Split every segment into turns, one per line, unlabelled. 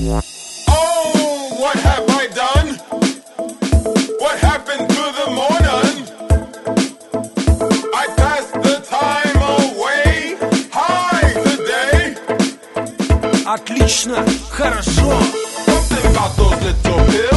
Oh, what have I done? What happened to the morning? I passed the time away. Hi, today.
Отлично, хорошо.
Something about those little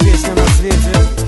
песня на свете.